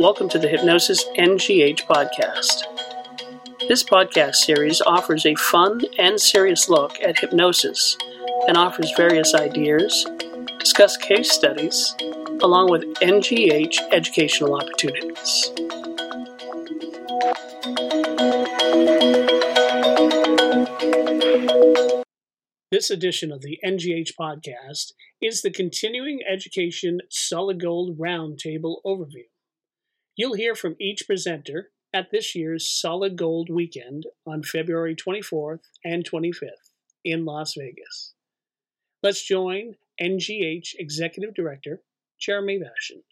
Welcome to the Hypnosis NGH podcast. This podcast series offers a fun and serious look at hypnosis and offers various ideas, discuss case studies, along with NGH educational opportunities. This edition of the NGH podcast is the Continuing Education Solid Gold Roundtable Overview. You'll hear from each presenter at this year's Solid Gold Weekend on February 24th and 25th in Las Vegas. Let's join NGH Executive Director Jereme Bachand.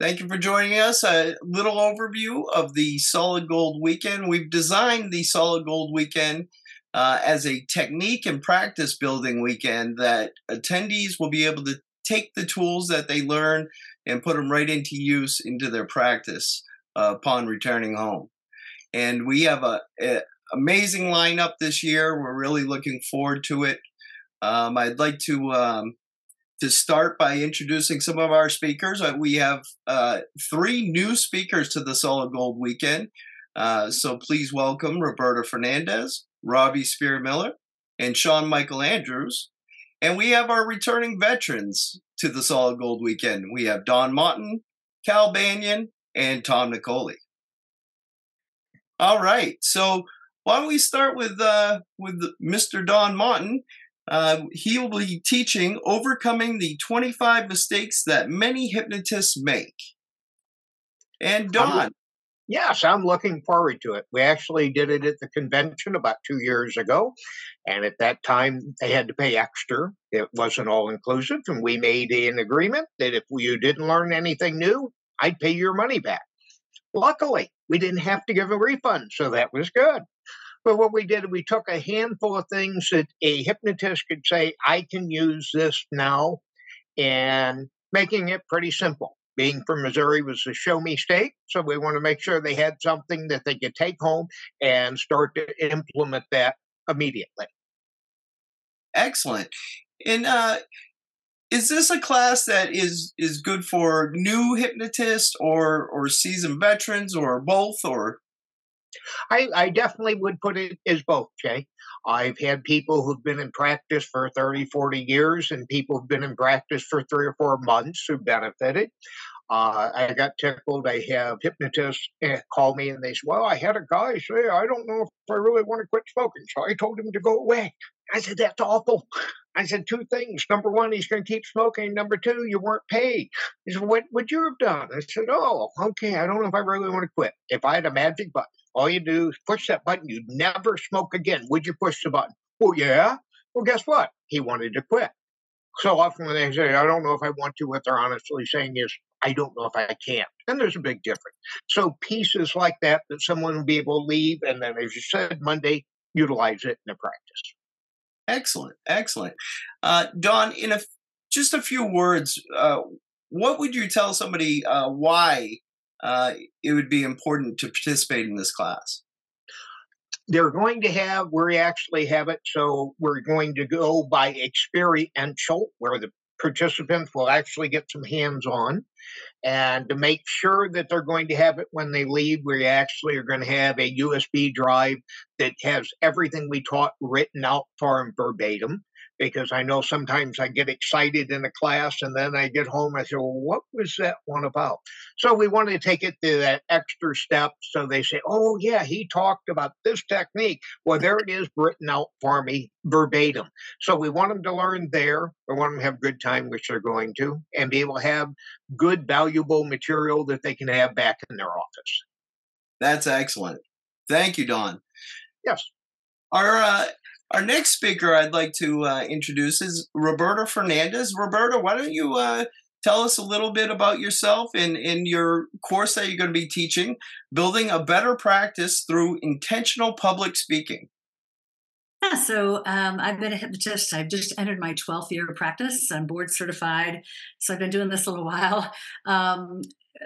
Thank you for joining us. A little overview of the Solid Gold Weekend. We've designed the Solid Gold Weekend uh, as a technique and practice building weekend that attendees will be able to take the tools that they learn and put them right into use into their practice uh, upon returning home. And we have a, a, amazing lineup this year. We're really looking forward to it. Um, I'd like to um, to start by introducing some of our speakers. Uh, we have uh, three new speakers to the Solid Gold Weekend. Uh, so please welcome Roberta Fernandez, Robbie Spier-Miller, and Sean Michael Andrews. And we have our returning veterans to the Solid Gold Weekend. We have Don Mottin, Cal Banyan, and Tom Nicoli. All right, so why don't we start with uh, with Mr. Don Mottin? Uh, he will be teaching overcoming the 25 mistakes that many hypnotists make. And Don, Yes, I'm looking forward to it. We actually did it at the convention about two years ago. And at that time, they had to pay extra. It wasn't all inclusive. And we made an agreement that if you didn't learn anything new, I'd pay your money back. Luckily, we didn't have to give a refund. So that was good. But what we did, we took a handful of things that a hypnotist could say, I can use this now, and making it pretty simple being from Missouri was a show me state. So we want to make sure they had something that they could take home and start to implement that immediately. Excellent. And uh, is this a class that is is good for new hypnotists or or seasoned veterans or both or I, I definitely would put it as both, Jay. I've had people who've been in practice for 30, 40 years and people who've been in practice for three or four months who benefited. Uh, I got tickled. I have hypnotists eh, call me and they say, Well, I had a guy say, I don't know if I really want to quit smoking. So I told him to go away. I said, That's awful. I said, Two things. Number one, he's going to keep smoking. Number two, you weren't paid. He said, What would you have done? I said, Oh, okay. I don't know if I really want to quit. If I had a magic button, all you do is push that button. You'd never smoke again. Would you push the button? Well, yeah. Well, guess what? He wanted to quit. So often when they say, I don't know if I want to, what they're honestly saying is, I don't know if I can. And there's a big difference. So pieces like that that someone will be able to leave, and then, as you said, Monday, utilize it in the practice. Excellent, excellent. Uh, Don, in a just a few words, uh, what would you tell somebody uh, why uh, it would be important to participate in this class? They're going to have, we actually have it, so we're going to go by experiential, where the participants will actually get some hands on. And to make sure that they're going to have it when they leave, we actually are going to have a USB drive that has everything we taught written out for them verbatim because I know sometimes I get excited in a class and then I get home and I say, well, what was that one about? So we wanted to take it to that extra step so they say, oh, yeah, he talked about this technique. Well, there it is written out for me verbatim. So we want them to learn there. We want them to have good time, which they're going to, and be able to have good, valuable material that they can have back in their office. That's excellent. Thank you, Don. Yes. Our uh, our next speaker I'd like to uh, introduce is Roberta Fernandez. Roberta, why don't you uh, tell us a little bit about yourself and, in your course that you're going to be teaching, Building a Better Practice Through Intentional Public Speaking? Yeah, so um, I've been a hypnotist. I've just entered my 12th year of practice. I'm board certified. So I've been doing this a little while. Um,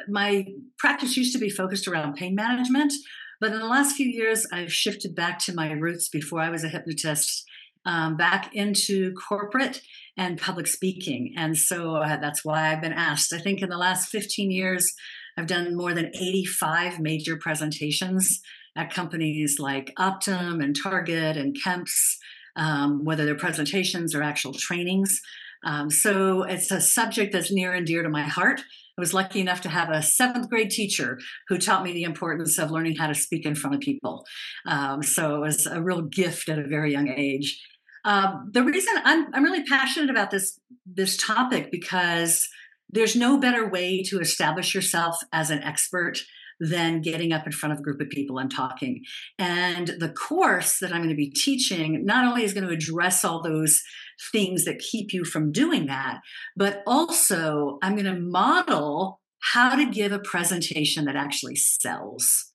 my practice used to be focused around pain management, but in the last few years, I've shifted back to my roots before I was a hypnotist, um, back into corporate and public speaking. And so uh, that's why I've been asked. I think in the last 15 years, I've done more than 85 major presentations at companies like Optum and Target and Kemp's, um, whether they're presentations or actual trainings. Um, so it's a subject that's near and dear to my heart. I was lucky enough to have a seventh grade teacher who taught me the importance of learning how to speak in front of people. Um, so it was a real gift at a very young age. Um, the reason I'm, I'm really passionate about this this topic because there's no better way to establish yourself as an expert than getting up in front of a group of people and talking. And the course that I'm going to be teaching not only is going to address all those things that keep you from doing that, but also I'm going to model how to give a presentation that actually sells.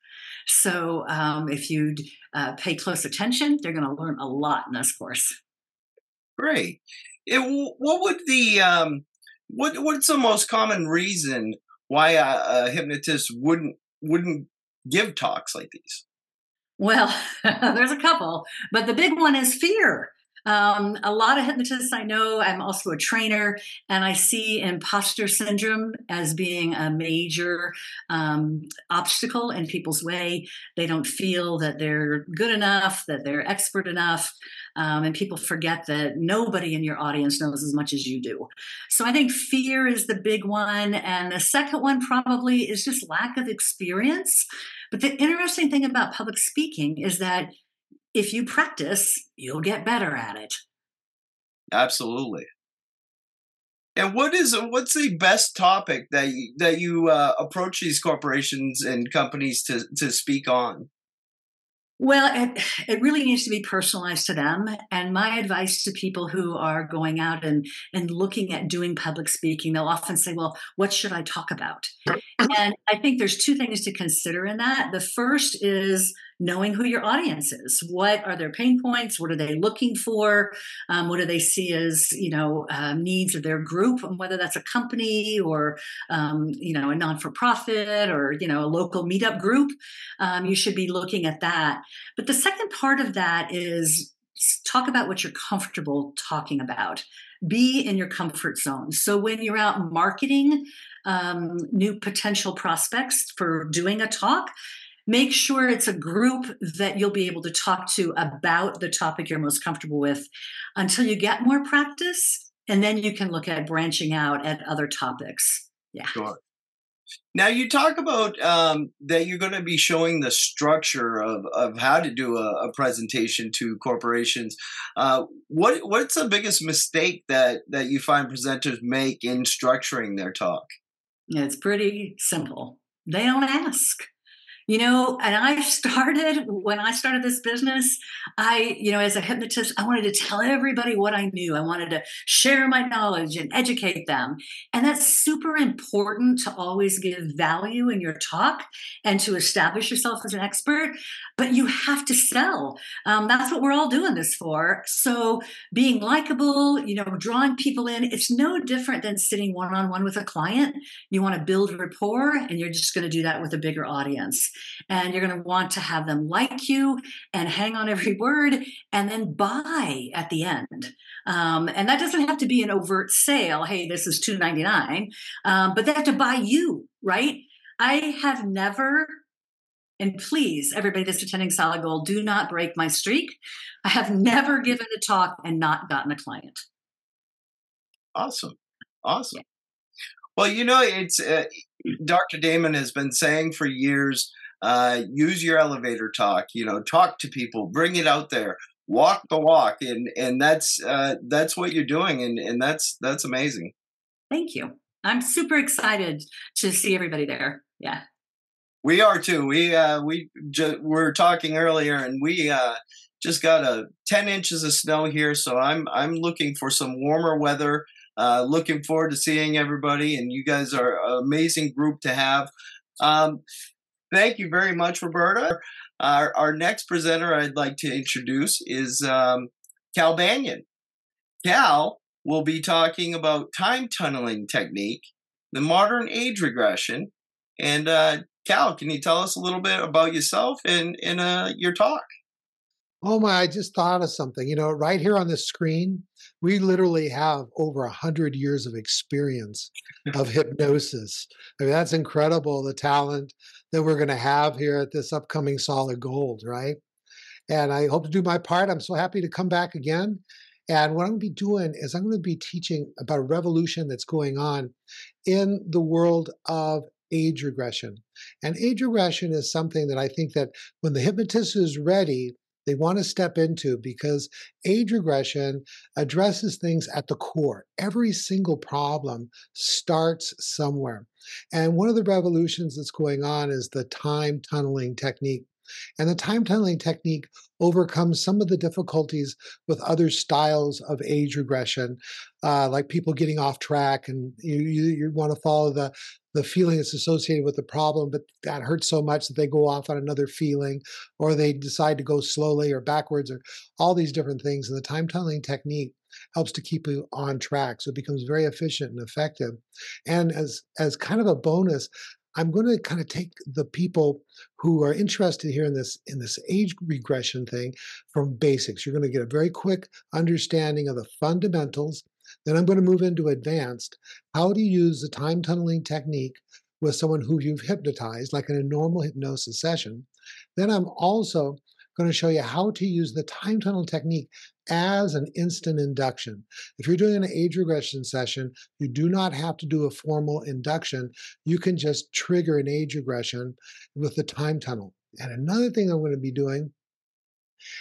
So um, if you'd uh, pay close attention, they're going to learn a lot in this course. Great. It, what would the um, what what's the most common reason why a, a hypnotist wouldn't wouldn't give talks like these? Well, there's a couple, but the big one is fear. Um, a lot of hypnotists I know, I'm also a trainer, and I see imposter syndrome as being a major um, obstacle in people's way. They don't feel that they're good enough, that they're expert enough, um, and people forget that nobody in your audience knows as much as you do. So I think fear is the big one. And the second one probably is just lack of experience. But the interesting thing about public speaking is that if you practice, you'll get better at it. Absolutely. And what is what's the best topic that you, that you uh, approach these corporations and companies to to speak on? Well, it, it really needs to be personalized to them. And my advice to people who are going out and, and looking at doing public speaking, they'll often say, Well, what should I talk about? And I think there's two things to consider in that. The first is knowing who your audience is. What are their pain points? What are they looking for? Um, what do they see as you know um, needs of their group? And whether that's a company or um, you know a non for profit or you know a local meetup group, um, you should be looking at that. But the second part of that is talk about what you're comfortable talking about be in your comfort zone. So when you're out marketing um, new potential prospects for doing a talk, make sure it's a group that you'll be able to talk to about the topic you're most comfortable with until you get more practice. And then you can look at branching out at other topics. Yeah. Sure. Now you talk about um, that you're going to be showing the structure of, of how to do a, a presentation to corporations. Uh, what what's the biggest mistake that that you find presenters make in structuring their talk? It's pretty simple. They don't ask you know and i started when i started this business i you know as a hypnotist i wanted to tell everybody what i knew. I wanted to share my knowledge and educate them. And that's super important to always give value in your talk and to establish yourself as an expert but you have to sell. Um, that's what we're all doing this for. So being likable you know drawing people in it's no different than sitting one-on-one with a client. You want to build rapport and you're just going to do that with a bigger audience and you're going to want to have them like you and hang on every word and then buy at the end. Um, and that doesn't have to be an overt sale. Hey, this is two ninety nine, um, but they have to buy you, right? I have never and please, everybody that's attending Solid Gold, do not break my streak. I have never given a talk and not gotten a client. Awesome. Awesome. Well, you know, it's uh, Dr. Damon has been saying for years uh, use your elevator talk. You know, talk to people, bring it out there, walk the walk, and and that's uh, that's what you're doing, and and that's that's amazing. Thank you. I'm super excited to see everybody there. Yeah. We are too. We uh, we ju- were talking earlier, and we uh, just got a 10 inches of snow here. So I'm I'm looking for some warmer weather. Uh, looking forward to seeing everybody, and you guys are an amazing group to have. Um, Thank you very much, Roberta. Our, our next presenter I'd like to introduce is um, Cal Banyan. Cal will be talking about time tunneling technique, the modern age regression. And uh, Cal, can you tell us a little bit about yourself and, and uh, your talk? Oh my, I just thought of something. You know, right here on the screen, we literally have over a hundred years of experience of hypnosis. I mean, that's incredible. The talent that we're going to have here at this upcoming Solid Gold, right? And I hope to do my part. I'm so happy to come back again. And what I'm going to be doing is I'm going to be teaching about a revolution that's going on in the world of age regression. And age regression is something that I think that when the hypnotist is ready, they want to step into because age regression addresses things at the core. Every single problem starts somewhere. And one of the revolutions that's going on is the time tunneling technique. And the time tunneling technique overcomes some of the difficulties with other styles of age regression, uh, like people getting off track and you, you, you want to follow the, the feeling that's associated with the problem, but that hurts so much that they go off on another feeling, or they decide to go slowly or backwards, or all these different things. And the time tunneling technique helps to keep you on track. So it becomes very efficient and effective. And as as kind of a bonus, I'm going to kind of take the people who are interested here in this in this age regression thing from basics. You're going to get a very quick understanding of the fundamentals. Then I'm going to move into advanced, how to use the time tunneling technique with someone who you've hypnotized, like in a normal hypnosis session. Then I'm also going to show you how to use the time tunnel technique as an instant induction. If you're doing an age regression session, you do not have to do a formal induction. You can just trigger an age regression with the time tunnel. And another thing I'm going to be doing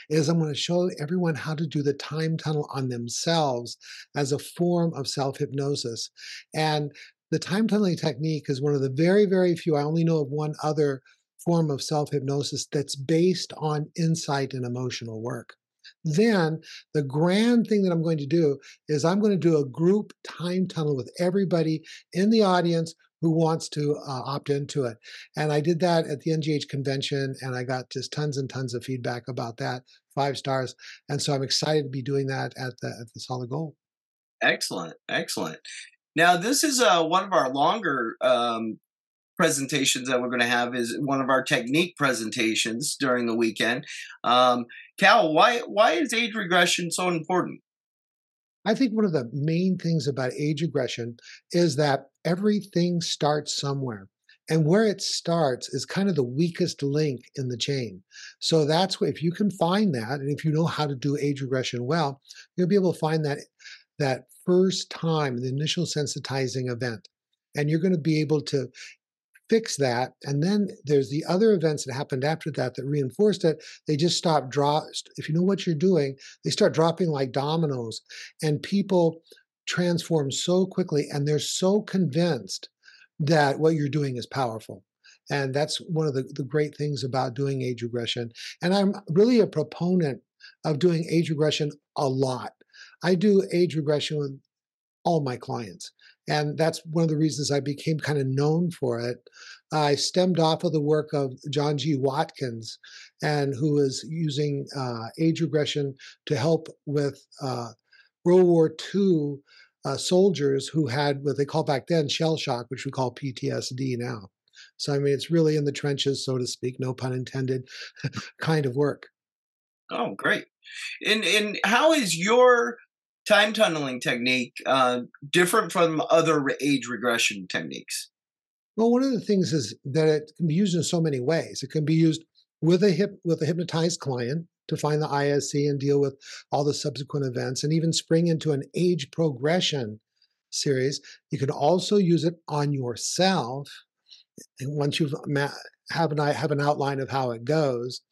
is I'm going to show everyone how to do the time tunnel on themselves as a form of self hypnosis. And the time tunneling technique is one of the very, very few, I only know of one other form of self hypnosis that's based on insight and emotional work. Then the grand thing that I'm going to do is I'm going to do a group time tunnel with everybody in the audience who wants to uh, opt into it. And I did that at the NGH convention and I got just tons and tons of feedback about that, five stars. And so I'm excited to be doing that at the, at the Solid Gold. Excellent. Excellent. Now, this is uh, one of our longer um, presentations that we're going to have is one of our technique presentations during the weekend. Um, Cal, why why is age regression so important? I think one of the main things about age regression is that everything starts somewhere. And where it starts is kind of the weakest link in the chain. So that's if you can find that, and if you know how to do age regression well, you'll be able to find that that first time, the initial sensitizing event. And you're going to be able to fix that. And then there's the other events that happened after that that reinforced it. They just stop drop. If you know what you're doing, they start dropping like dominoes, and people transform so quickly, and they're so convinced that what you're doing is powerful. And that's one of the, the great things about doing age regression. And I'm really a proponent of doing age regression a lot. I do age regression with all my clients. And that's one of the reasons I became kind of known for it. I stemmed off of the work of John G. Watkins, and who was using uh, age regression to help with uh, World War II uh, soldiers who had what they call back then shell shock, which we call PTSD now. So, I mean, it's really in the trenches, so to speak, no pun intended, kind of work. Oh, great. And, and how is your time tunneling technique uh, different from other age regression techniques? Well, one of the things is that it can be used in so many ways. It can be used with a hip with a hypnotized client to find the ISE and deal with all the subsequent events, and even spring into an age progression series. You can also use it on yourself, and once you've have an have an outline of how it goes,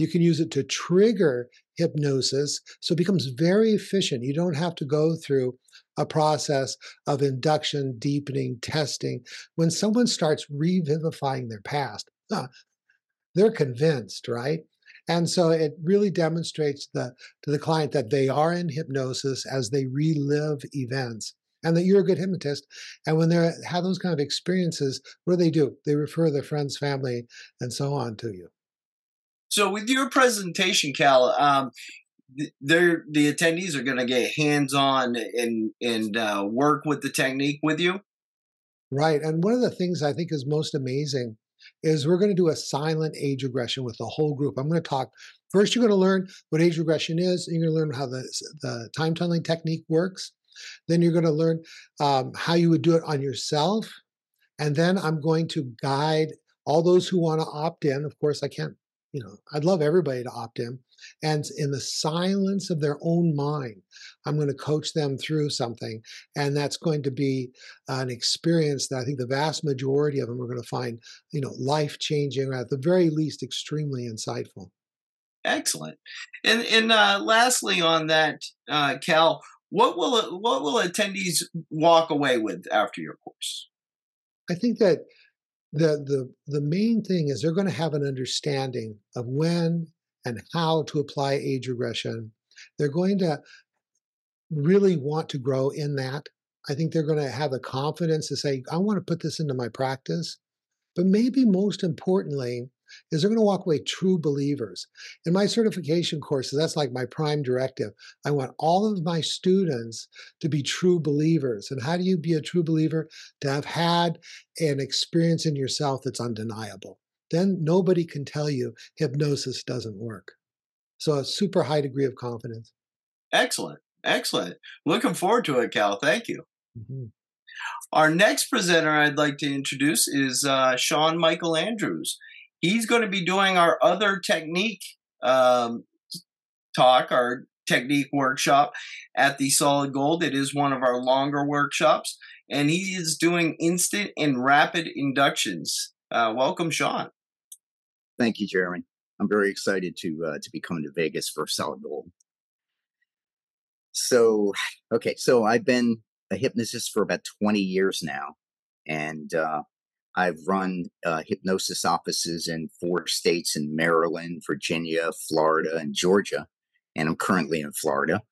you can use it to trigger hypnosis. So it becomes very efficient. You don't have to go through a process of induction, deepening, testing. When someone starts revivifying their past, they're convinced, right? And so it really demonstrates the, to the client that they are in hypnosis as they relive events and that you're a good hypnotist. And when they have those kind of experiences, what do they do? They refer their friends, family, and so on to you. So with your presentation, Cal, um, they're the attendees are going to get hands on and and uh, work with the technique with you. Right, and one of the things I think is most amazing is we're going to do a silent age regression with the whole group. I'm going to talk first. You're going to learn what age regression is. You're going to learn how the the time tunneling technique works. Then you're going to learn um, how you would do it on yourself, and then I'm going to guide all those who want to opt in. Of course, I can't. You know, I'd love everybody to opt in, and in the silence of their own mind, I'm going to coach them through something. And that's going to be an experience that I think the vast majority of them are going to find, you know, life changing, or at the very least, extremely insightful. Excellent. And and uh, lastly, on that, uh, Cal, what will what will attendees walk away with after your course? I think that the the the main thing is they're going to have an understanding of when and how to apply age regression. They're going to really want to grow in that. I think they're going to have the confidence to say, I want to put this into my practice. But maybe most importantly, is they're going to walk away true believers. In my certification courses, that's like my prime directive. I want all of my students to be true believers. And how do you be a true believer? To have had an experience in yourself that's undeniable then nobody can tell you hypnosis doesn't work. So a super high degree of confidence. Excellent. Excellent. Looking forward to it, Cal. Thank you. Mm-hmm. Our next presenter I'd like to introduce is uh, Sean Michael Andrews. He's going to be doing our other technique um, talk, our technique workshop at the Solid Gold. It is one of our longer workshops, and he is doing instant and rapid inductions. Uh, welcome, Sean. Thank you, Jereme. I'm very excited to uh, to be coming to Vegas for Solid Gold. So, okay, so I've been a hypnotist for about 20 years now, and uh, I've run uh, hypnosis offices in four states in Maryland, Virginia, Florida, and Georgia, and I'm currently in Florida.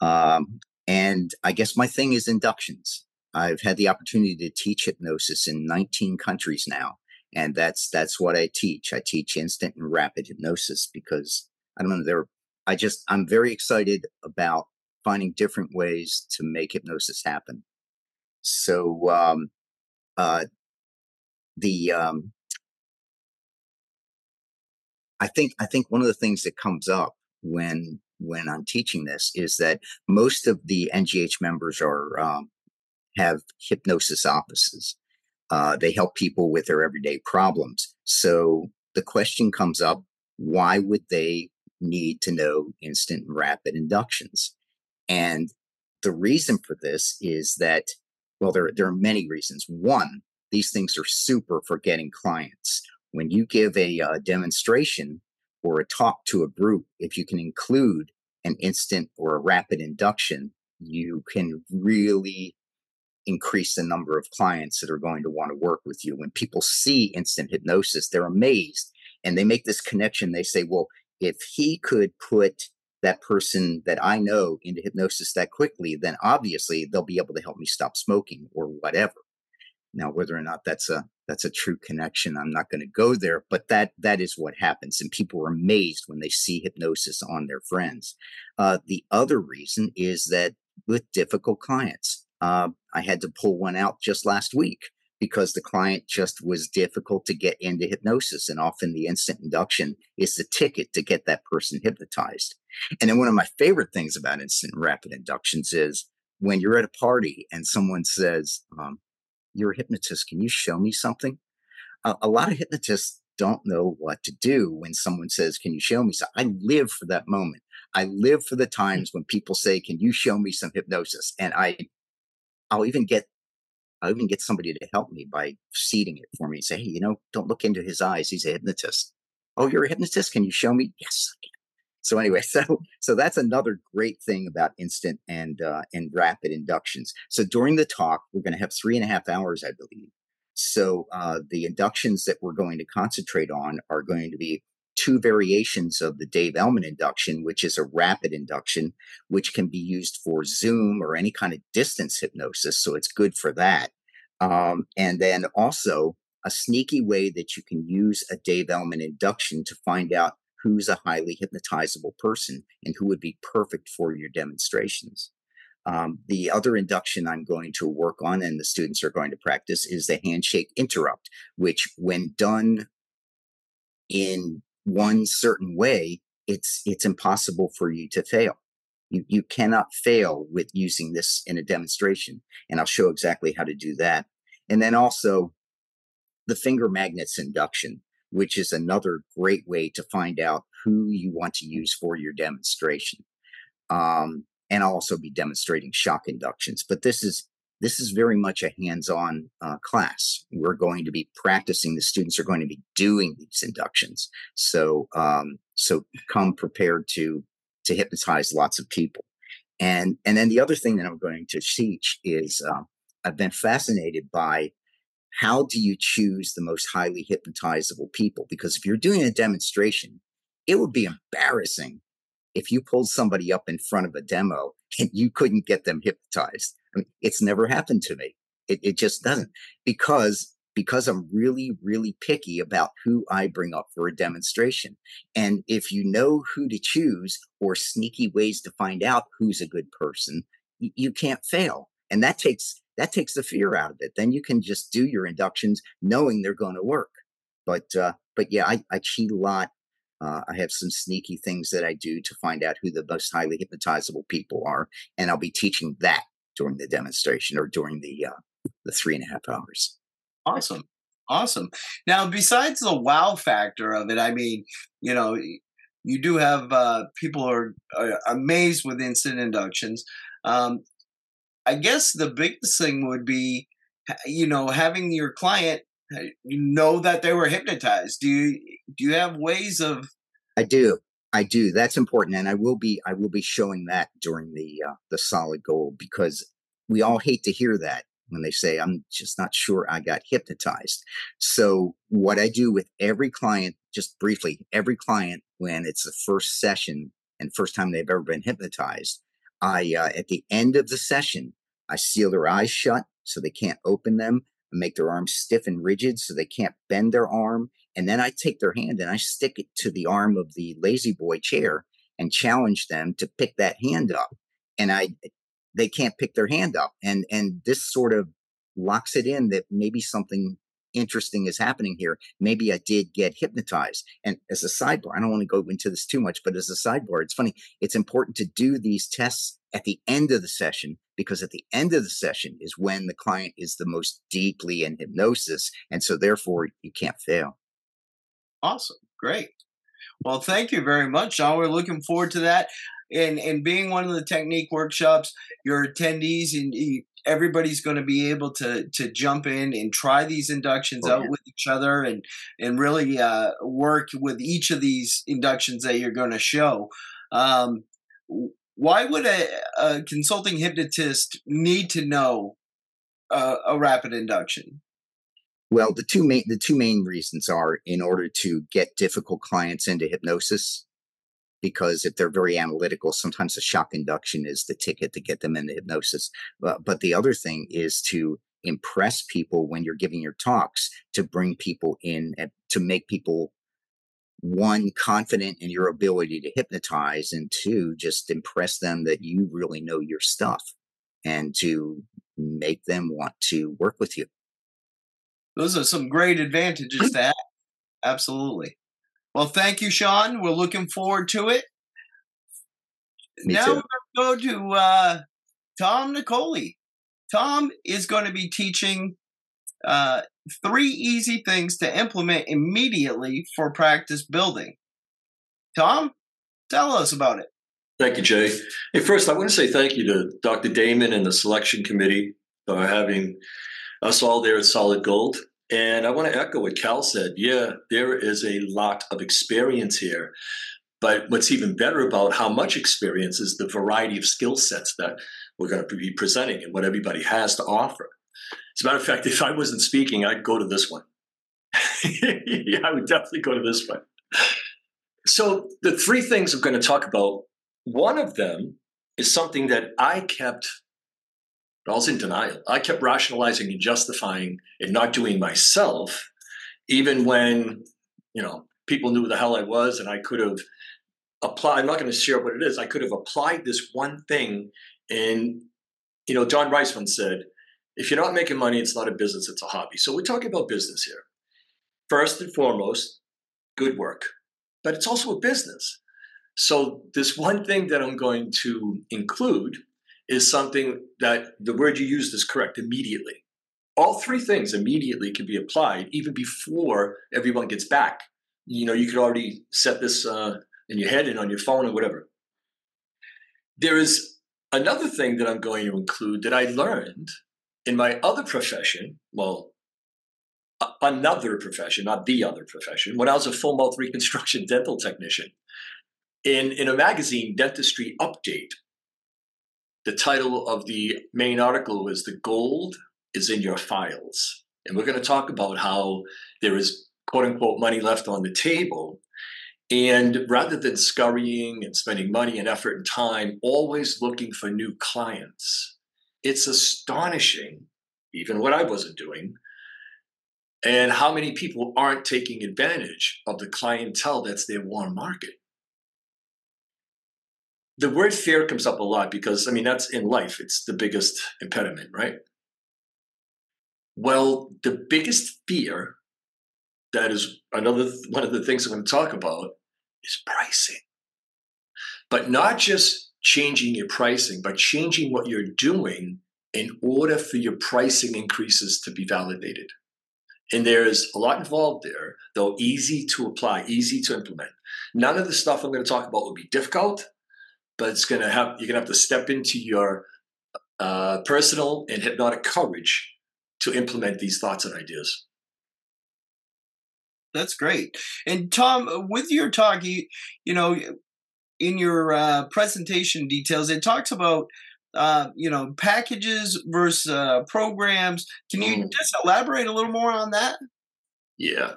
Um, and I guess my thing is inductions. I've had the opportunity to teach hypnosis in 19 countries now, and that's that's what I teach. I teach instant and rapid hypnosis because I don't know there. I just I'm very excited about finding different ways to make hypnosis happen. So um, uh, the um, I think I think one of the things that comes up when when I'm teaching this is that most of the NGH members are um, have hypnosis offices. Uh, they help people with their everyday problems. So the question comes up why would they need to know instant and rapid inductions? And the reason for this is that, well, there, there are many reasons. One, these things are super for getting clients. When you give a uh, demonstration or a talk to a group, if you can include an instant or a rapid induction, you can really increase the number of clients that are going to want to work with you. When people see instant hypnosis, they're amazed and they make this connection. They say, well, if he could put that person that I know into hypnosis that quickly, then obviously they'll be able to help me stop smoking or whatever. Now, whether or not that's a that's a true connection, I'm not going to go there, but that that is what happens, and people are amazed when they see hypnosis on their friends. Uh, the other reason is that with difficult clients, uh, I had to pull one out just last week because the client just was difficult to get into hypnosis. And often the instant induction is the ticket to get that person hypnotized. And then one of my favorite things about instant rapid inductions is when you're at a party and someone says, um, You're a hypnotist, can you show me something? Uh, a lot of hypnotists don't know what to do when someone says, Can you show me something? I live for that moment. I live for the hmm. times when people say, Can you show me some hypnosis? And I I'll even get I'll even get somebody to help me by seeding it for me and say, hey, you know, don't look into his eyes. He's a hypnotist. Oh, you're a hypnotist? Can you show me? Yes, I can. So anyway, so so that's another great thing about instant and uh, and rapid inductions. So during the talk, we're going to have three and a half hours, I believe. So uh, the inductions that we're going to concentrate on are going to be two variations of the Dave Elman induction, which is a rapid induction, which can be used for Zoom or any kind of distance hypnosis. So it's good for that. Um, and then also a sneaky way that you can use a Dave Elman induction to find out who's a highly hypnotizable person and who would be perfect for your demonstrations. Um, the other induction I'm going to work on and the students are going to practice is the handshake interrupt, which, when done in one certain way, it's it's impossible for you to fail. You you cannot fail with using this in a demonstration, and I'll show exactly how to do that. And then also the finger magnets induction, which is another great way to find out who you want to use for your demonstration. Um, and I'll also be demonstrating shock inductions. But this is this is very much a hands-on uh, class. We're going to be practicing. The students are going to be doing these inductions. So um, so come prepared to to hypnotize lots of people. And and then the other thing that I'm going to teach is uh, I've been fascinated by how do you choose the most highly hypnotizable people? Because if you're doing a demonstration, it would be embarrassing if you pulled somebody up in front of a demo and you couldn't get them hypnotized. I mean, it's never happened to me. It, it just doesn't because because I'm really, really picky about who I bring up for a demonstration. And if you know who to choose or sneaky ways to find out who's a good person, you, you can't fail. And that takes that takes the fear out of it. Then you can just do your inductions knowing they're going to work. But uh, but yeah, I, I cheat a lot. Uh, I have some sneaky things that I do to find out who the most highly hypnotizable people are, and I'll be teaching that during the demonstration or during the uh, the three and a half hours. Awesome, awesome. Now, besides the wow factor of it, I mean, you know, you do have uh, people are, are amazed with instant inductions. Um, I guess the biggest thing would be, you know, having your client know that they were hypnotized. Do you do you have ways of? I do. I do. That's important, and I will be. I will be showing that during the uh, the solid gold because we all hate to hear that when they say, "I'm just not sure I got hypnotized." So what I do with every client, just briefly, every client when it's the first session and first time they've ever been hypnotized, I uh, at the end of the session, I seal their eyes shut so they can't open them I make their arms stiff and rigid so they can't bend their arm. And then I take their hand and I stick it to the arm of the La-Z-Boy chair and challenge them to pick that hand up. And I, they can't pick their hand up. And, and this sort of locks it in that maybe something interesting is happening here. Maybe I did get hypnotized. And as a sidebar, I don't want to go into this too much, but as a sidebar, it's funny. It's important to do these tests at the end of the session because at the end of the session is when the client is the most deeply in hypnosis. And so therefore you can't fail. Awesome. Great. Well, thank you very much, John. We're looking forward to that. And and being one of the technique workshops, your attendees and everybody's going to be able to to jump in and try these inductions oh, out with each other and and really uh, work with each of these inductions that you're going to show. Um, why would a, a consulting hypnotist need to know uh, a rapid induction? Well, the two main the two main reasons are in order to get difficult clients into hypnosis, because if they're very analytical, sometimes a shock induction is the ticket to get them into hypnosis. But, the other thing is to impress people when you're giving your talks to bring people in and to make people one confident in your ability to hypnotize and two just impress them that you really know your stuff and to make them want to work with you. Those are some great advantages to have. Absolutely well thank you sean we're looking forward to it Me now too. we're going to go to uh, tom nicoli tom is going to be teaching uh, three easy things to implement immediately for practice building. Tom, tell us about it. Thank you, Jay. Hey, first, I want to say thank you to Dr. Damon and the selection committee for having us all there at Solid Gold. And I want to echo what Cal said. Yeah, there is a lot of experience here. But what's even better about how much experience is the variety of skill sets that we're going to be presenting and what everybody has to offer. As a matter of fact, if I wasn't speaking, I'd go to this one. yeah, I would definitely go to this one. So, the three things I'm going to talk about, one of them is something that I kept, I was in denial. I kept rationalizing and justifying and not doing myself, even when, you know, people knew who the hell I was and I could have applied. I'm not going to share what it is. I could have applied this one thing and you know, Don Rice once said, if you're not making money, it's not a business, it's a hobby. So we're talking about business here. First and foremost, good work, but it's also a business. So, this one thing that I'm going to include is something that the word you used is correct immediately. All three things immediately can be applied even before everyone gets back. You know, you could already set this uh, in your head and on your phone or whatever. There is another thing that I'm going to include that I learned in my other profession. Well, another profession, not the other profession, when I was a full mouth reconstruction dental technician. In, in a magazine, Dentistry Update, the title of the main article was The Gold is in Your Files. And we're going to talk about how there is quote unquote money left on the table. And rather than scurrying and spending money and effort and time, always looking for new clients, it's astonishing, even what I wasn't doing, and how many people aren't taking advantage of the clientele that's their warm market. The word fear comes up a lot because, I mean, that's in life, it's the biggest impediment, right? Well, the biggest fear that is another one of the things I'm going to talk about is pricing. But not just changing your pricing, but changing what you're doing in order for your pricing increases to be validated. And there's a lot involved there, though easy to apply, easy to implement. None of the stuff I'm going to talk about will be difficult, but it's going to have you're going to have to step into your uh, personal and hypnotic courage to implement these thoughts and ideas. That's great. And Tom, with your talk, you, you know, in your uh, presentation details, it talks about uh, you know packages versus uh, programs. Can you mm. just elaborate a little more on that? Yeah.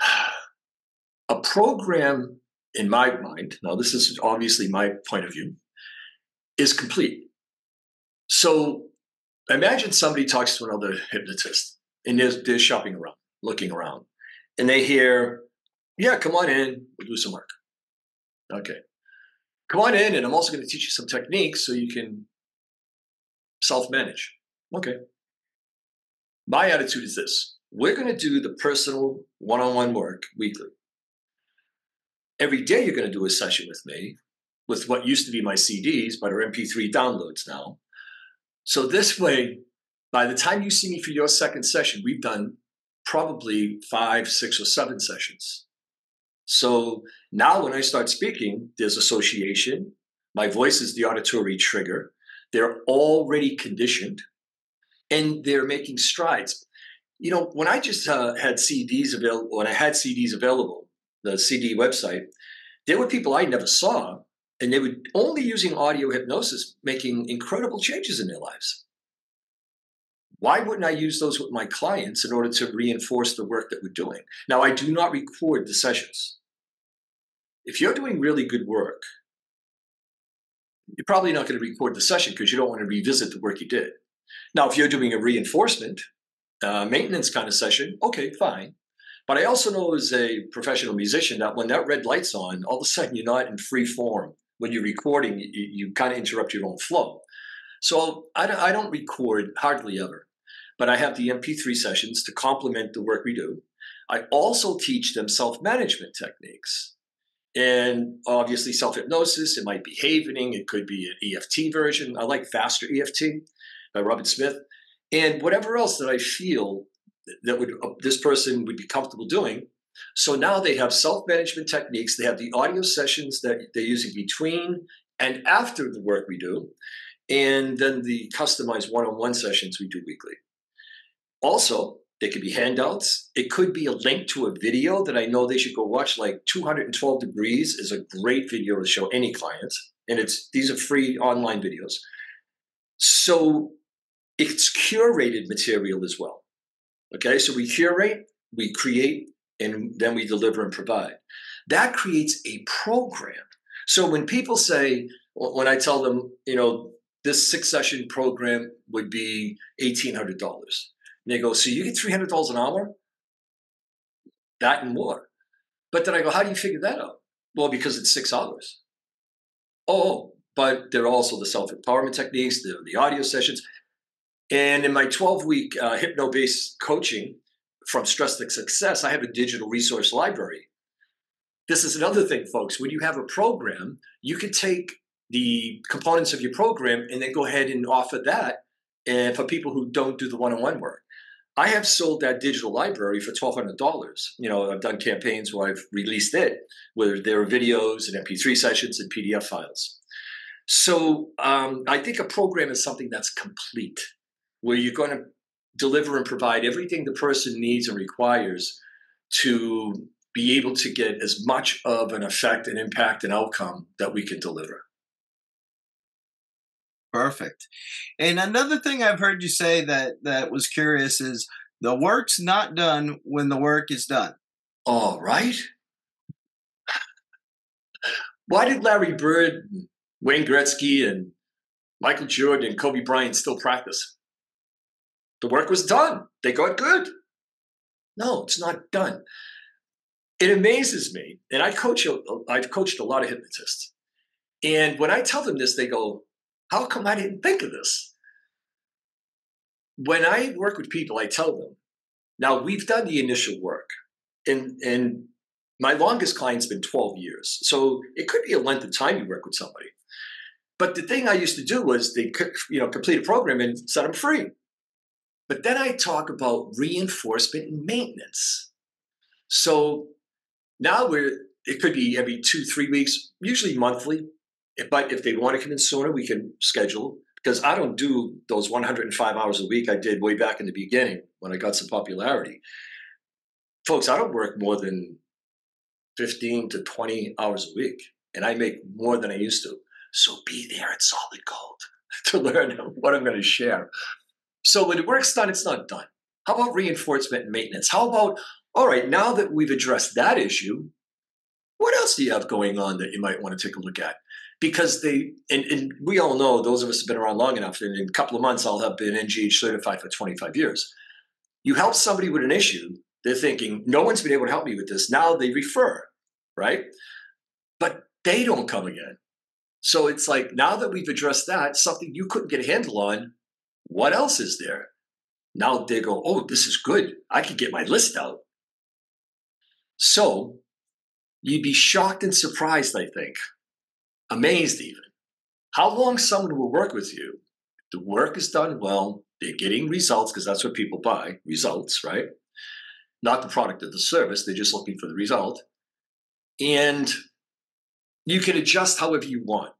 A program, in my mind, now this is obviously my point of view, is complete. So imagine somebody talks to another hypnotist and they're, they're shopping around, looking around, and they hear, Yeah, come on in, we'll do some work. Okay come on in and I'm also going to teach you some techniques so you can self manage. Okay. My attitude is this we're going to do the personal one on one work weekly. Every day, you're going to do a session with me with what used to be my CDs, but are MP3 downloads now. So this way, by the time you see me for your second session, we've done probably five, six, or seven sessions. So now when I start speaking, there's association. My voice is the auditory trigger. They're already conditioned and they're making strides. You know, when I just uh, had CDs available, when I had CDs available, the CD website, there were people I never saw, and they were only using audio hypnosis, making incredible changes in their lives. Why wouldn't I use those with my clients in order to reinforce the work that we're doing? Now, I do not record the sessions. If you're doing really good work, you're probably not going to record the session because you don't want to revisit the work you did. Now, if you're doing a reinforcement, uh, maintenance kind of session, okay, fine. But I also know as a professional musician that when that red light's on, all of a sudden you're not in free form. When you're recording, you, you kind of interrupt your own flow. So I, I don't record hardly ever, but I have the MP3 sessions to complement the work we do. I also teach them self management techniques. And obviously, self hypnosis, it might be havening, it could be an EFT version. I like Faster EFT by Robert Smith. And whatever else that I feel that would uh, this person would be comfortable doing. So now they have self management techniques, they have the audio sessions that they're using between and after the work we do, and then the customized one on one sessions we do weekly. Also, it could be handouts. It could be a link to a video that I know they should go watch. Like 212 Degrees is a great video to show any clients, and it's these are free online videos. So it's curated material as well. Okay, so we curate, we create, and then we deliver and provide. That creates a program. So when people say, when I tell them, you know, this six session program would be $1,800 and they go, so you get $300 an hour? That and more. But then I go, how do you figure that out? Well, because it's six hours. Oh, oh but there are also the self empowerment techniques, the, the audio sessions. And in my 12 week uh, hypno based coaching from Stress to Success, I have a digital resource library. This is another thing, folks. When you have a program, you can take the components of your program and then go ahead and offer that and for people who don't do the one on one work. I have sold that digital library for twelve hundred dollars. You know, I've done campaigns where I've released it, where there are videos and MP3 sessions and PDF files. So um, I think a program is something that's complete, where you're going to deliver and provide everything the person needs and requires to be able to get as much of an effect and impact and outcome that we can deliver. Perfect. And another thing I've heard you say that that was curious is the work's not done when the work is done. All right. Why did Larry Bird, Wayne Gretzky, and Michael Jordan and Kobe Bryant still practice? The work was done. They got good. No, it's not done. It amazes me, and I coach. I've coached a lot of hypnotists, and when I tell them this, they go, how come I didn't think of this? When I work with people, I tell them, now we've done the initial work, and and my longest client's been 12 years. So it could be a length of time you work with somebody. But the thing I used to do was they you know, complete a program and set them free. But then I talk about reinforcement and maintenance. So now we're it could be every two, three weeks, usually monthly. But if they want to come in sooner, we can schedule because I don't do those 105 hours a week I did way back in the beginning when I got some popularity. Folks, I don't work more than 15 to 20 hours a week, and I make more than I used to. So be there at Solid Gold to learn what I'm going to share. So when the work's done, it's not done. How about reinforcement and maintenance? How about, all right, now that we've addressed that issue, what else do you have going on that you might want to take a look at? because they and, and, we all know those of us have been around long enough and in a couple of months i'll have been ngh certified for 25 years you help somebody with an issue they're thinking no one's been able to help me with this now they refer right but they don't come again so it's like now that we've addressed that something you couldn't get a handle on what else is there now they go oh this is good i could get my list out so you'd be shocked and surprised i think amazed even how long someone will work with you. The work is done well, they're getting results because that's what people buy results, right? Not the product of the service, they're just looking for the result. And you can adjust however you want.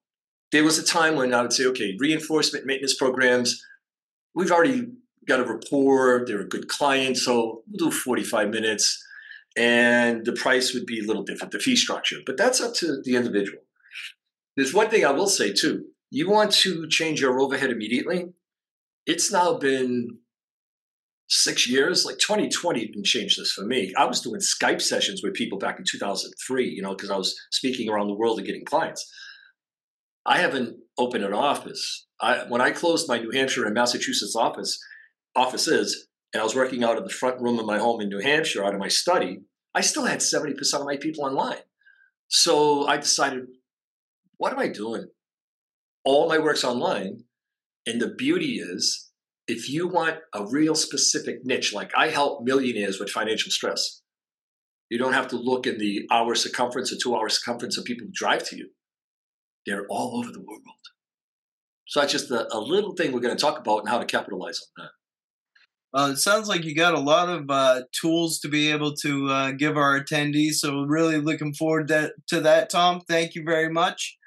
There was a time when I would say, okay, reinforcement maintenance programs, we've already got a rapport, they're a good client, so we'll do 45 minutes. And the price would be a little different, the fee structure. But that's up to the individual. There's one thing I will say too. You want to change your overhead immediately. It's now been six years, like 2020 didn't change this for me. I was doing Skype sessions with people back in 2003, you know, because I was speaking around the world and getting clients. I haven't opened an office. I, when I closed my New Hampshire and Massachusetts office offices, and I was working out of the front room of my home in New Hampshire, out of my study, I still had 70% of my people online. So I decided what am I doing? All my work's online. And the beauty is, if you want a real specific niche, like I help millionaires with financial stress, you don't have to look in the hour circumference or two hour circumference of people who drive to you. They're all over the world. So that's just a, a little thing we're going to talk about and how to capitalize on that. Well, it sounds like you got a lot of uh, tools to be able to uh, give our attendees. So, really looking forward to, to that, Tom. Thank you very much.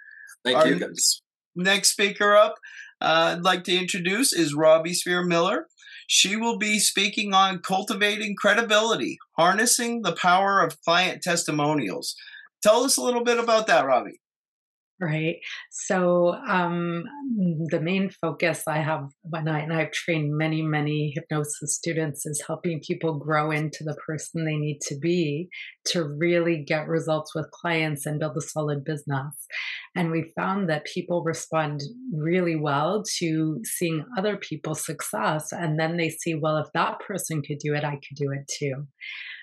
Thank Our you. Next, next speaker up, uh, I'd like to introduce is Robbie Spier-Miller. She will be speaking on cultivating credibility, harnessing the power of client testimonials. Tell us a little bit about that, Robbie. Right. So um, the main focus I have when I and I've trained many, many hypnosis students is helping people grow into the person they need to be to really get results with clients and build a solid business. And we found that people respond really well to seeing other people's success. And then they see, well, if that person could do it, I could do it too.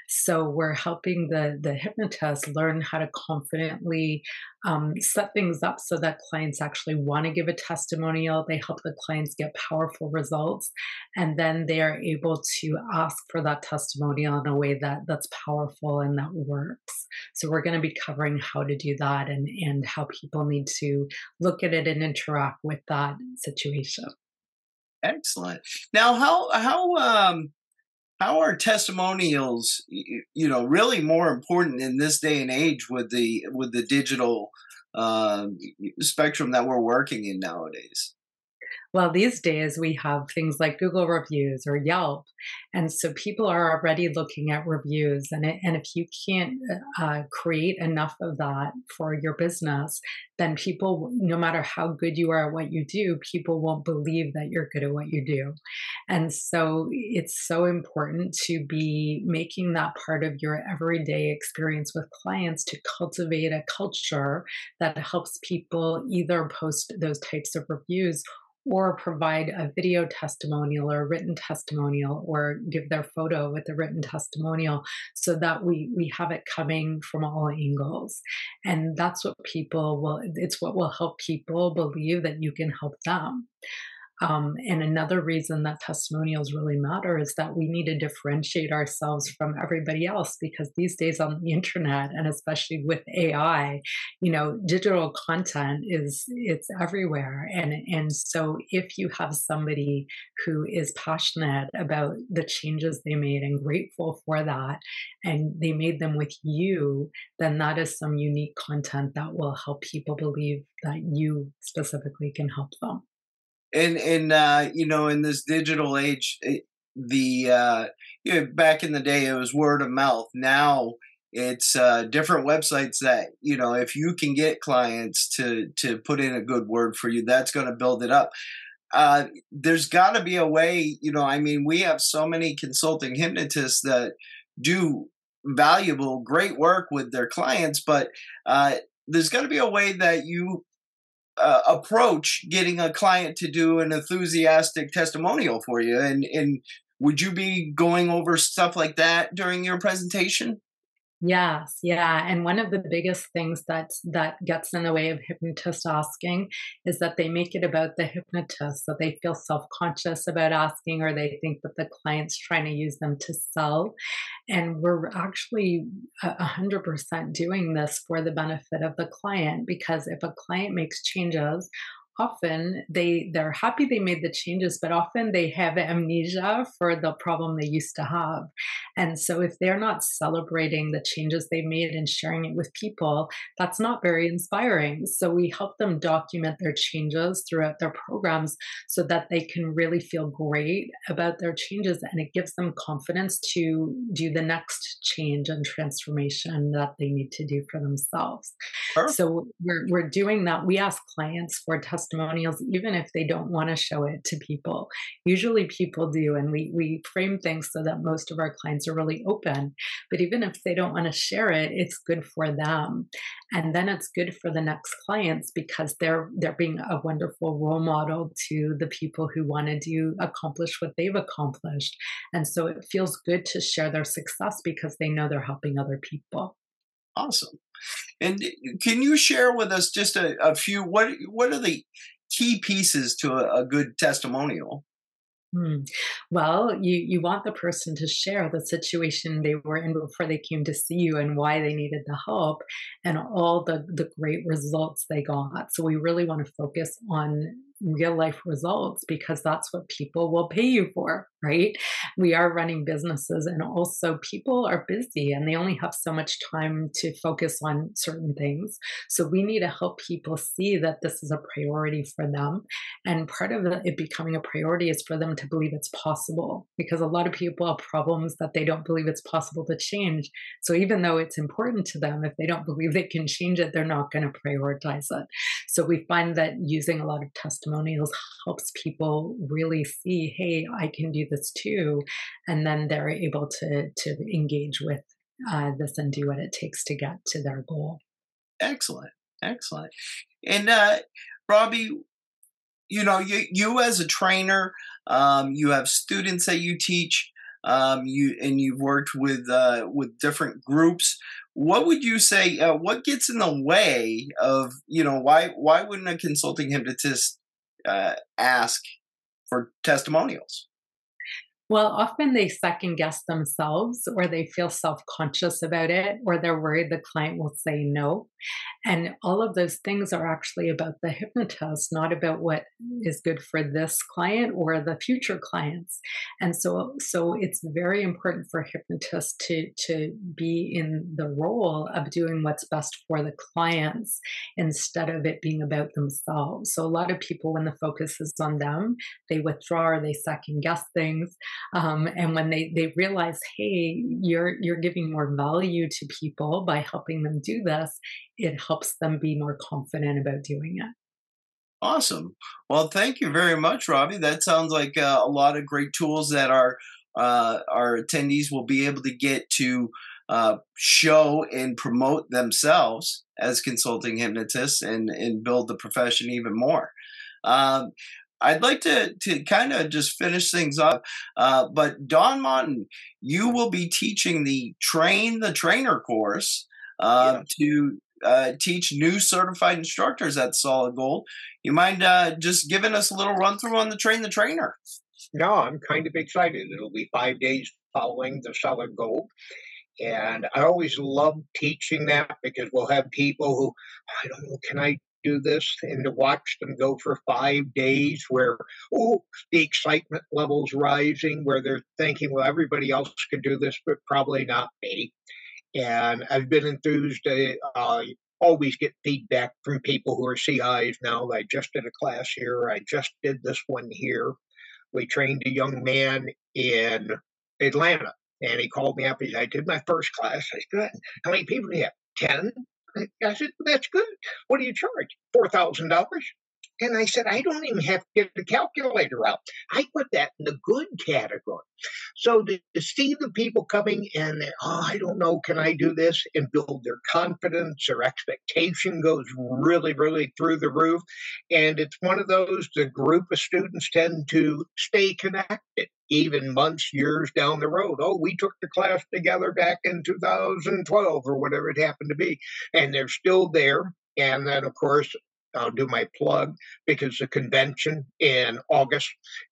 So we're helping the the hypnotist learn how to confidently um, set things up so that clients actually want to give a testimonial. They help the clients get powerful results, and then they are able to ask for that testimonial in a way that that's powerful and that works. So we're going to be covering how to do that and and how people need to look at it and interact with that situation. Excellent. Now, how how um how are testimonials you know really more important in this day and age with the with the digital uh, spectrum that we're working in nowadays well, these days we have things like Google reviews or Yelp. And so people are already looking at reviews. And, it, and if you can't uh, create enough of that for your business, then people, no matter how good you are at what you do, people won't believe that you're good at what you do. And so it's so important to be making that part of your everyday experience with clients to cultivate a culture that helps people either post those types of reviews or provide a video testimonial or a written testimonial or give their photo with a written testimonial so that we we have it coming from all angles. And that's what people will it's what will help people believe that you can help them um, and another reason that testimonials really matter is that we need to differentiate ourselves from everybody else because these days on the internet and especially with AI, you know, digital content is it's everywhere. And and so if you have somebody who is passionate about the changes they made and grateful for that, and they made them with you, then that is some unique content that will help people believe that you specifically can help them and and uh, you know in this digital age it, the uh, you know, back in the day it was word of mouth. Now it's uh, different websites that you know if you can get clients to to put in a good word for you that's going to build it up. Uh, there's got to be a way you know i mean we have so many consulting hypnotists that do valuable great work with their clients but uh, there's got to be a way that you uh, approach getting a client to do an enthusiastic testimonial for you? And and would you be going over stuff like that during your presentation Yes, yeah. And one of the biggest things that that gets in the way of hypnotists asking is that they make it about the hypnotist. So they feel self-conscious about asking or they think that the client's trying to use them to sell. And we're actually a hundred percent doing this for the benefit of the client because if a client makes changes often they they're happy they made the changes but often they have amnesia for the problem they used to have. And so if they're not celebrating the changes they made and sharing it with people that's not very inspiring. So we help them document their changes throughout their programs so that they can really feel great about their changes and it gives them confidence to do the next change and transformation that they need to do for themselves. Sure. so we're, we're doing that. We ask clients for testimony testimonials, even if they don't want to show it to people. Usually people do, and we, we frame things so that most of our clients are really open. But even if they don't want to share it, it's good for them. And then it's good for the next clients because they're they're being a wonderful role model to the people who want to do accomplish what they've accomplished. And so it feels good to share their success because they know they're helping other people. Awesome. And can you share with us just a, a few what what are the key pieces to a, a good testimonial? Hmm. Well, you you want the person to share the situation they were in before they came to see you and why they needed the help and all the the great results they got. So we really want to focus on real life results because that's what people will pay you for, right? We are running businesses and also people are busy and they only have so much time to focus on certain things. So we need to help people see that this is a priority for them. And part of it becoming a priority is for them to believe it's possible because a lot of people have problems that they don't believe it's possible to change. So even though it's important to them, if they don't believe they can change it, they're not going to prioritize it. So we find that using a lot of testimonials testimonials helps people really see, hey, I can do this too. And then they're able to, to engage with uh, this and do what it takes to get to their goal. Excellent. Excellent. And uh, Robbie, you know, you, you as a trainer, um, you have students that you teach. Um, you and you've worked with uh, with different groups. What would you say? Uh, what gets in the way of you know why why wouldn't a consulting hypnotist uh, ask for testimonials? Well, often they second guess themselves or they feel self conscious about it or they're worried the client will say no. And all of those things are actually about the hypnotist, not about what is good for this client or the future clients. And so, so it's very important for hypnotists to, to be in the role of doing what's best for the clients instead of it being about themselves. So a lot of people, when the focus is on them, they withdraw or they second guess things. Um, and when they, they realize, hey, you're you're giving more value to people by helping them do this, it helps them be more confident about doing it. Awesome. Well, thank you very much, Robbie. That sounds like uh, a lot of great tools that our uh, our attendees will be able to get to uh, show and promote themselves as consulting hypnotists and and build the profession even more. Um, I'd like to to kind of just finish things up, uh, but Don Mottin, you will be teaching the Train the Trainer course uh, yeah. to uh, teach new certified instructors at Solid Gold. You mind uh, just giving us a little run through on the Train the Trainer? No, I'm kind of excited. It'll be five days following the Solid Gold. And I always love teaching that because we'll have people who, I don't know, can I do this and to watch them go for five days where, oh, the excitement level's rising, where they're thinking, well, everybody else can do this, but probably not me. And I've been enthused. Uh, I always get feedback from people who are CIs now. I just did a class here. I just did this one here. We trained a young man in Atlanta, and he called me up. He said, I did my first class. I said, How many people do you have? 10? I said, That's good. What do you charge? $4,000? And I said, I don't even have to get the calculator out. I put that in the good category. So to, to see the people coming in, oh, I don't know, can I do this? And build their confidence, their expectation goes really, really through the roof. And it's one of those, the group of students tend to stay connected even months, years down the road. Oh, we took the class together back in 2012 or whatever it happened to be. And they're still there. And then, of course, I'll do my plug because the convention in August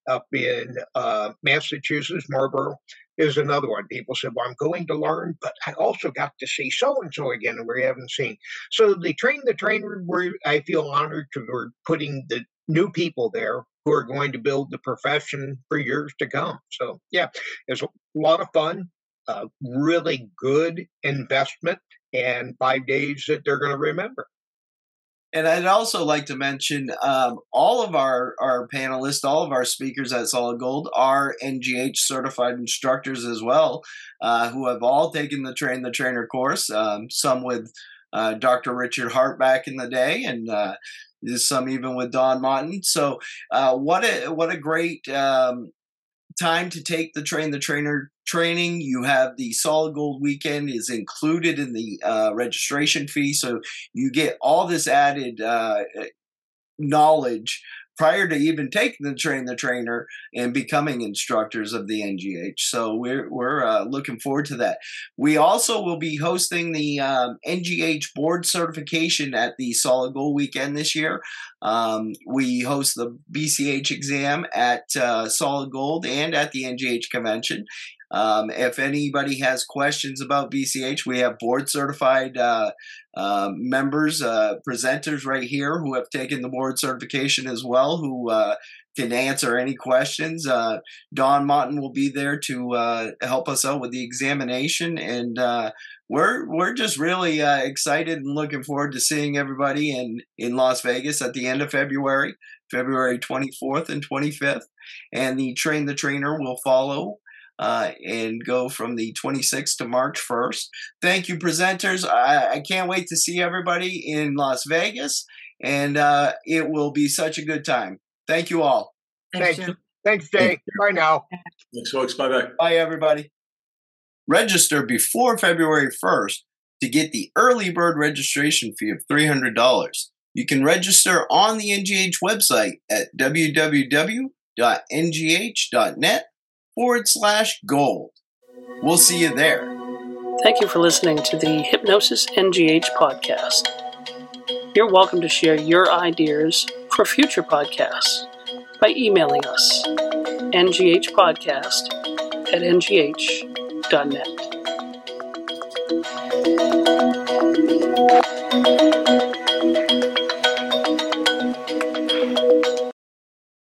up in uh, Massachusetts, Marlborough, is another one. People said, Well, I'm going to learn, but I also got to see so and so again, and we haven't seen. So they train the trainer where I feel honored to we're putting the new people there who are going to build the profession for years to come. So, yeah, it's a lot of fun, a really good investment, and five days that they're going to remember. And I'd also like to mention um, all of our, our panelists, all of our speakers at Solid Gold are NGH certified instructors as well, uh, who have all taken the Train the Trainer course, um, some with uh, Dr. Richard Hart back in the day, and uh, some even with Don Mottin. So, uh, what a what a great um, time to take the train the trainer training you have the solid gold weekend is included in the uh, registration fee so you get all this added uh, knowledge prior to even taking the train the trainer and becoming instructors of the NGH. So we're we're uh, looking forward to that. We also will be hosting the um, NGH board certification at the Solid Gold Weekend this year. Um, we host the BCH exam at uh, Solid Gold and at the NGH convention. Um, if anybody has questions about BCH, we have board certified uh, uh, members, uh, presenters right here who have taken the board certification as well, who uh, can answer any questions. Uh, Don Mottin will be there to uh, help us out with the examination, and we're we're just really excited and looking forward to seeing everybody in in Las Vegas at the end of February, February 24th and 25th, and the train the trainer will follow uh, and go from the 26th to March 1st. Thank you, presenters. I, I can't wait to see everybody in Las Vegas, and uh, it will be such a good time. Thank you all. Thanks, Thanks, Thanks Jay. Bye now. Thanks, folks. Bye bye. Bye, everybody. Register before February 1st to get the early bird registration fee of $300. You can register on the NGH website at www.ngh.net forward slash gold. We'll see you there. Thank you for listening to the Hypnosis NGH podcast. You're welcome to share your ideas for future podcasts by emailing us nghpodcast at ngh.net.